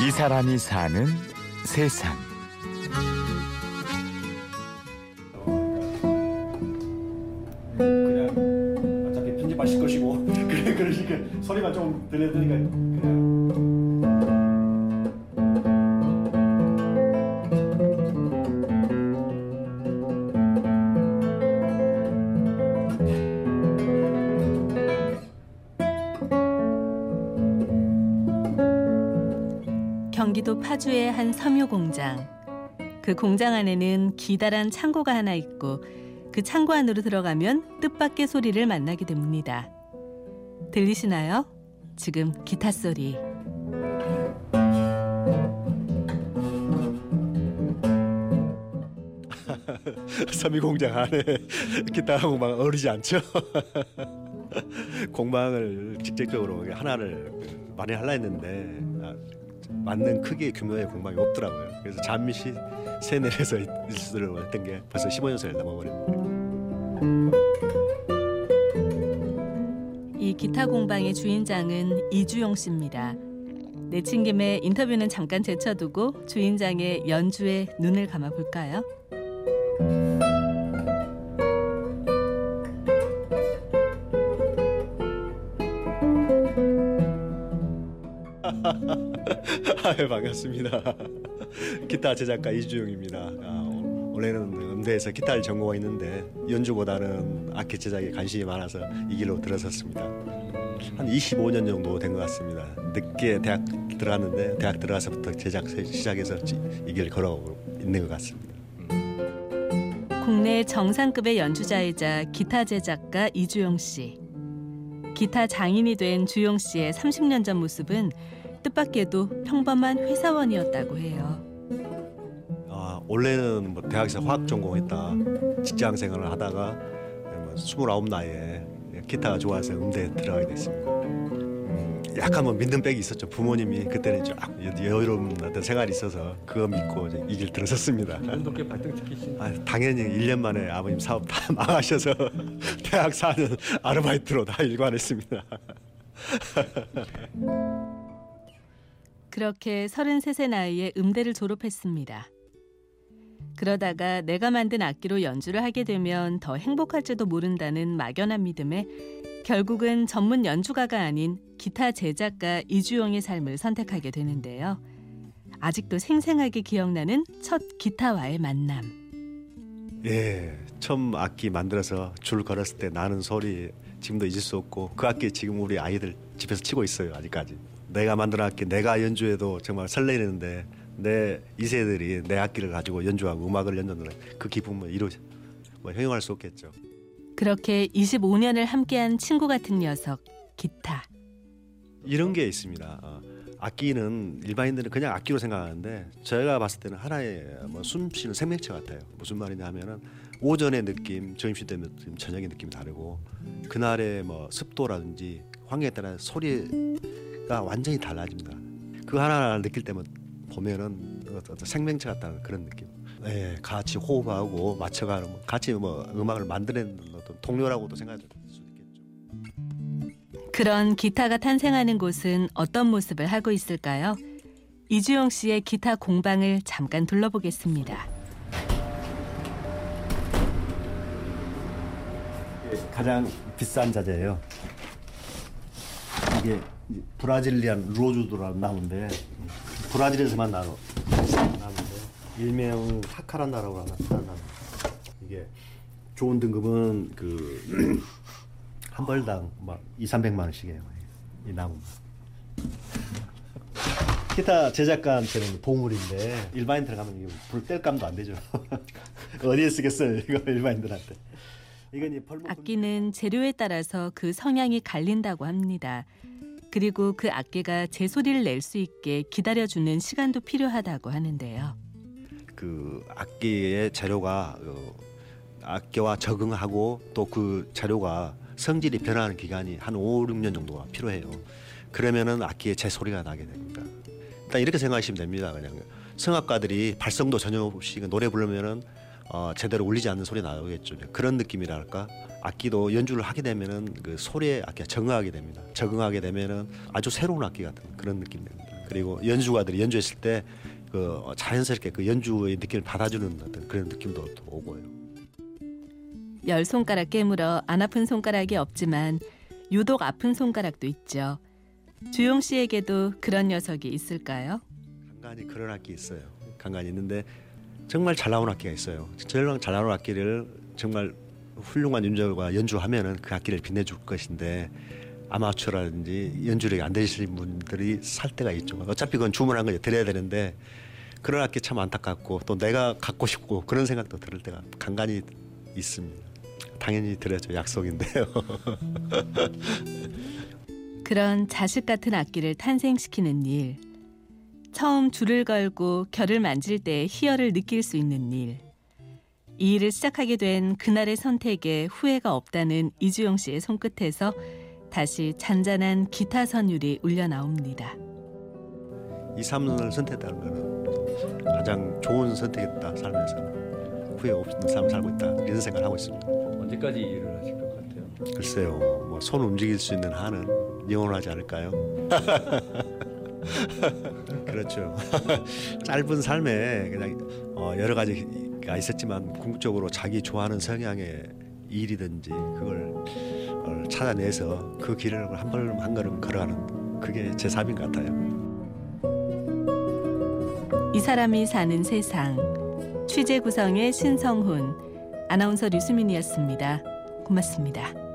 이 사람이 사는 세상. 그냥 어차피 편집하실 것이고 그래 그러니까 소리만 좀 들려야 되니까 그냥 경기도 파주의 한 섬유 공장. 그 공장 안에는 기다란 창고가 하나 있고 그 창고 안으로 들어가면 뜻밖의 소리를 만나게 됩니다. 들리시나요? 지금 기타 소리. 섬유 공장 안에 기타 공방 어리지 않죠? 공방을 직접적으로 하나를 많이 하려 했는데 아, 맞는 크기의 규모의 공방이 없더라고요. 그래서 잠시 세내에서 일수를 했던 게 벌써 15년을 넘어버렸네요. 이 기타 공방의 주인장은 이주용 씨입니다. 내친 김에 인터뷰는 잠깐 제쳐두고 주인장의 연주에 눈을 감아 볼까요? 아, 반갑습니다. 기타 제작가 이주용입니다. 아, 원래는 음대에서 기타를 전공하고 있는데 연주보다는 악기 제작에 관심이 많아서 이 길로 들어섰습니다. 한 25년 정도 된 것 같습니다. 늦게 대학 들어갔는데 대학 들어가서부터 제작 시작해서 이 길을 걸어오고 있는 것 같습니다. 국내 정상급의 연주자이자 기타 제작가 이주용 씨. 기타 장인이 된 주용 씨의 30년 전 모습은 뜻밖에도 평범한 회사원이었다고 해요. 아, 원래는 뭐 대학에서 화학 전공했다 직장 생활을 하다가 뭐 29 나이에 기타가 좋아서 음대에 들어가게 됐습니다. 음, 약간 뭐 믿는 백이 있었죠. 부모님이 그때는 쫙 여유로운 어떤 생활이 있어서 그거 믿고 이길 들어섰습니다. 운동계 발등시키신 아, 당연히 1년 만에 아버님 사업 다 망하셔서 대학 4년 아르바이트로 다 일관했습니다. 그렇게 33세 나이에 음대를 졸업했습니다. 그러다가 내가 만든 악기로 연주를 하게 되면 더 행복할지도 모른다는 막연한 믿음에 결국은 전문 연주가가 아닌 기타 제작가 이주용의 삶을 선택하게 되는데요. 아직도 생생하게 기억나는 첫 기타와의 만남. 예, 처음 악기 만들어서 줄 걸었을 때 나는 소리 지금도 잊을 수 없고 그 악기 지금 우리 아이들 집에서 치고 있어요 아직까지. 내가 악기 내가 연주해도 정말 설레는데 내 이세들이 내 악기를 가지고 연주하고 음악을 연주하는 그 기쁨을 이루 뭐 형용할 수 없겠죠. 그렇게 25년을 함께한 친구 같은 녀석 기타. 이런 게 있습니다. 어, 악기는 일반인들은 그냥 악기로 생각하는데 제가 봤을 때는 하나의 뭐 숨쉬는 생명체 같아요. 무슨 말이냐 하면은 오전의 느낌, 점심 때 느낌, 저녁의 느낌이 다르고 그날의 뭐 습도라든지 환경에 따라 소리 가 완전히 달라집니다. 그 하나하나 느낄 때면 보면은 어떤 생명체 같다는 그런 느낌. 예, 같이 호흡하고 맞춰가는 뭐 같이 뭐 음악을 만드는 어떤 동료라고도 생각할 수도 있겠죠. 그런 기타가 탄생하는 곳은 어떤 모습을 하고 있을까요? 이주용 씨의 기타 공방을 잠깐 둘러보겠습니다. 가장 비싼 자재예요. 이게 브라질리안 로주도라는 나무인데 브라질에서만 나는 나무인데 일명 타카란 나라고 하나 다른 나무. 이게 좋은 등급은 그 한 벌당 막 2, 300만 원씩이에요. 이 나무. 기타 제작가한테는 보물인데 일반인들 가면 이거 불 뗄감도 안 되죠. 어디에 쓰겠어요 이거 일반인들한테. 이건 이 벌목 악기는 재료에 따라서 그 성향이 갈린다고 합니다. 그리고 그 악기가 제 소리를 낼 수 있게 기다려주는 시간도 필요하다고 하는데요. 그 악기의 재료가 어, 악기와 적응하고 또 그 재료가 성질이 변하는 기간이 한 5, 6년 정도가 필요해요. 그러면은 악기에 제 소리가 나게 됩니다. 일단 이렇게 생각하시면 됩니다. 그냥 성악가들이 발성도 전혀 없이 노래 부르면은 어, 제대로 울리지 않는 소리 나오겠죠. 그런 느낌이랄까. 악기도 연주를 하게 되면은 그 소리에 악기가 적응하게 됩니다. 적응하게 되면은 아주 새로운 악기 같은 그런 느낌 됩니다. 그리고 연주가들이 연주했을 때 그 자연스럽게 그 연주의 느낌을 받아주는 어떤 그런 느낌도 또 오고요. 열 손가락 깨물어 안 아픈 손가락이 없지만 유독 아픈 손가락도 있죠. 주용 씨에게도 그런 녀석이 있을까요? 간간히 그런 악기 있어요. 간간히 있는데 정말 잘 나온 악기가 있어요. 정말 잘 나온 악기를 정말 훌륭한 연주가 연주하면은 그 악기를 빛내줄 것인데 아마추어라든지 연주력이 안 되시는 분들이 살 때가 있죠. 어차피 그건 주문한 거 드려야 되는데 그런 악기 참 안타깝고 또 내가 갖고 싶고 그런 생각도 들을 때가 간간히 있습니다. 당연히 드려죠 약속인데요. 그런 자식 같은 악기를 탄생시키는 일. 처음 줄을 걸고 결을 만질 때 희열을 느낄 수 있는 일. 이 일을 시작하게 된 그날의 선택에 후회가 없다는 이주영 씨의 손끝에서 다시 잔잔한 기타 선율이 울려 나옵니다. 이 삶을 선택했다는 거는 가장 좋은 선택이었다 삶에서 후회 없는 삶을 살고 있다 이런 생각을 하고 있습니다. 언제까지 이 일을 하실 것 같아요? 글쎄요, 뭐 손 움직일 수 있는 한은 영원하지 않을까요? 그렇죠. 짧은 삶에 그냥 어, 여러 가지가 있었지만 궁극적으로 자기 좋아하는 성향의 일이든지 그걸 어, 찾아내서 그 길을 한 걸음 한 걸음 걸어가는 그게 제 삶인 것 같아요. 이 사람이 사는 세상. 취재 구성의 신성훈, 아나운서 류수민이었습니다. 고맙습니다.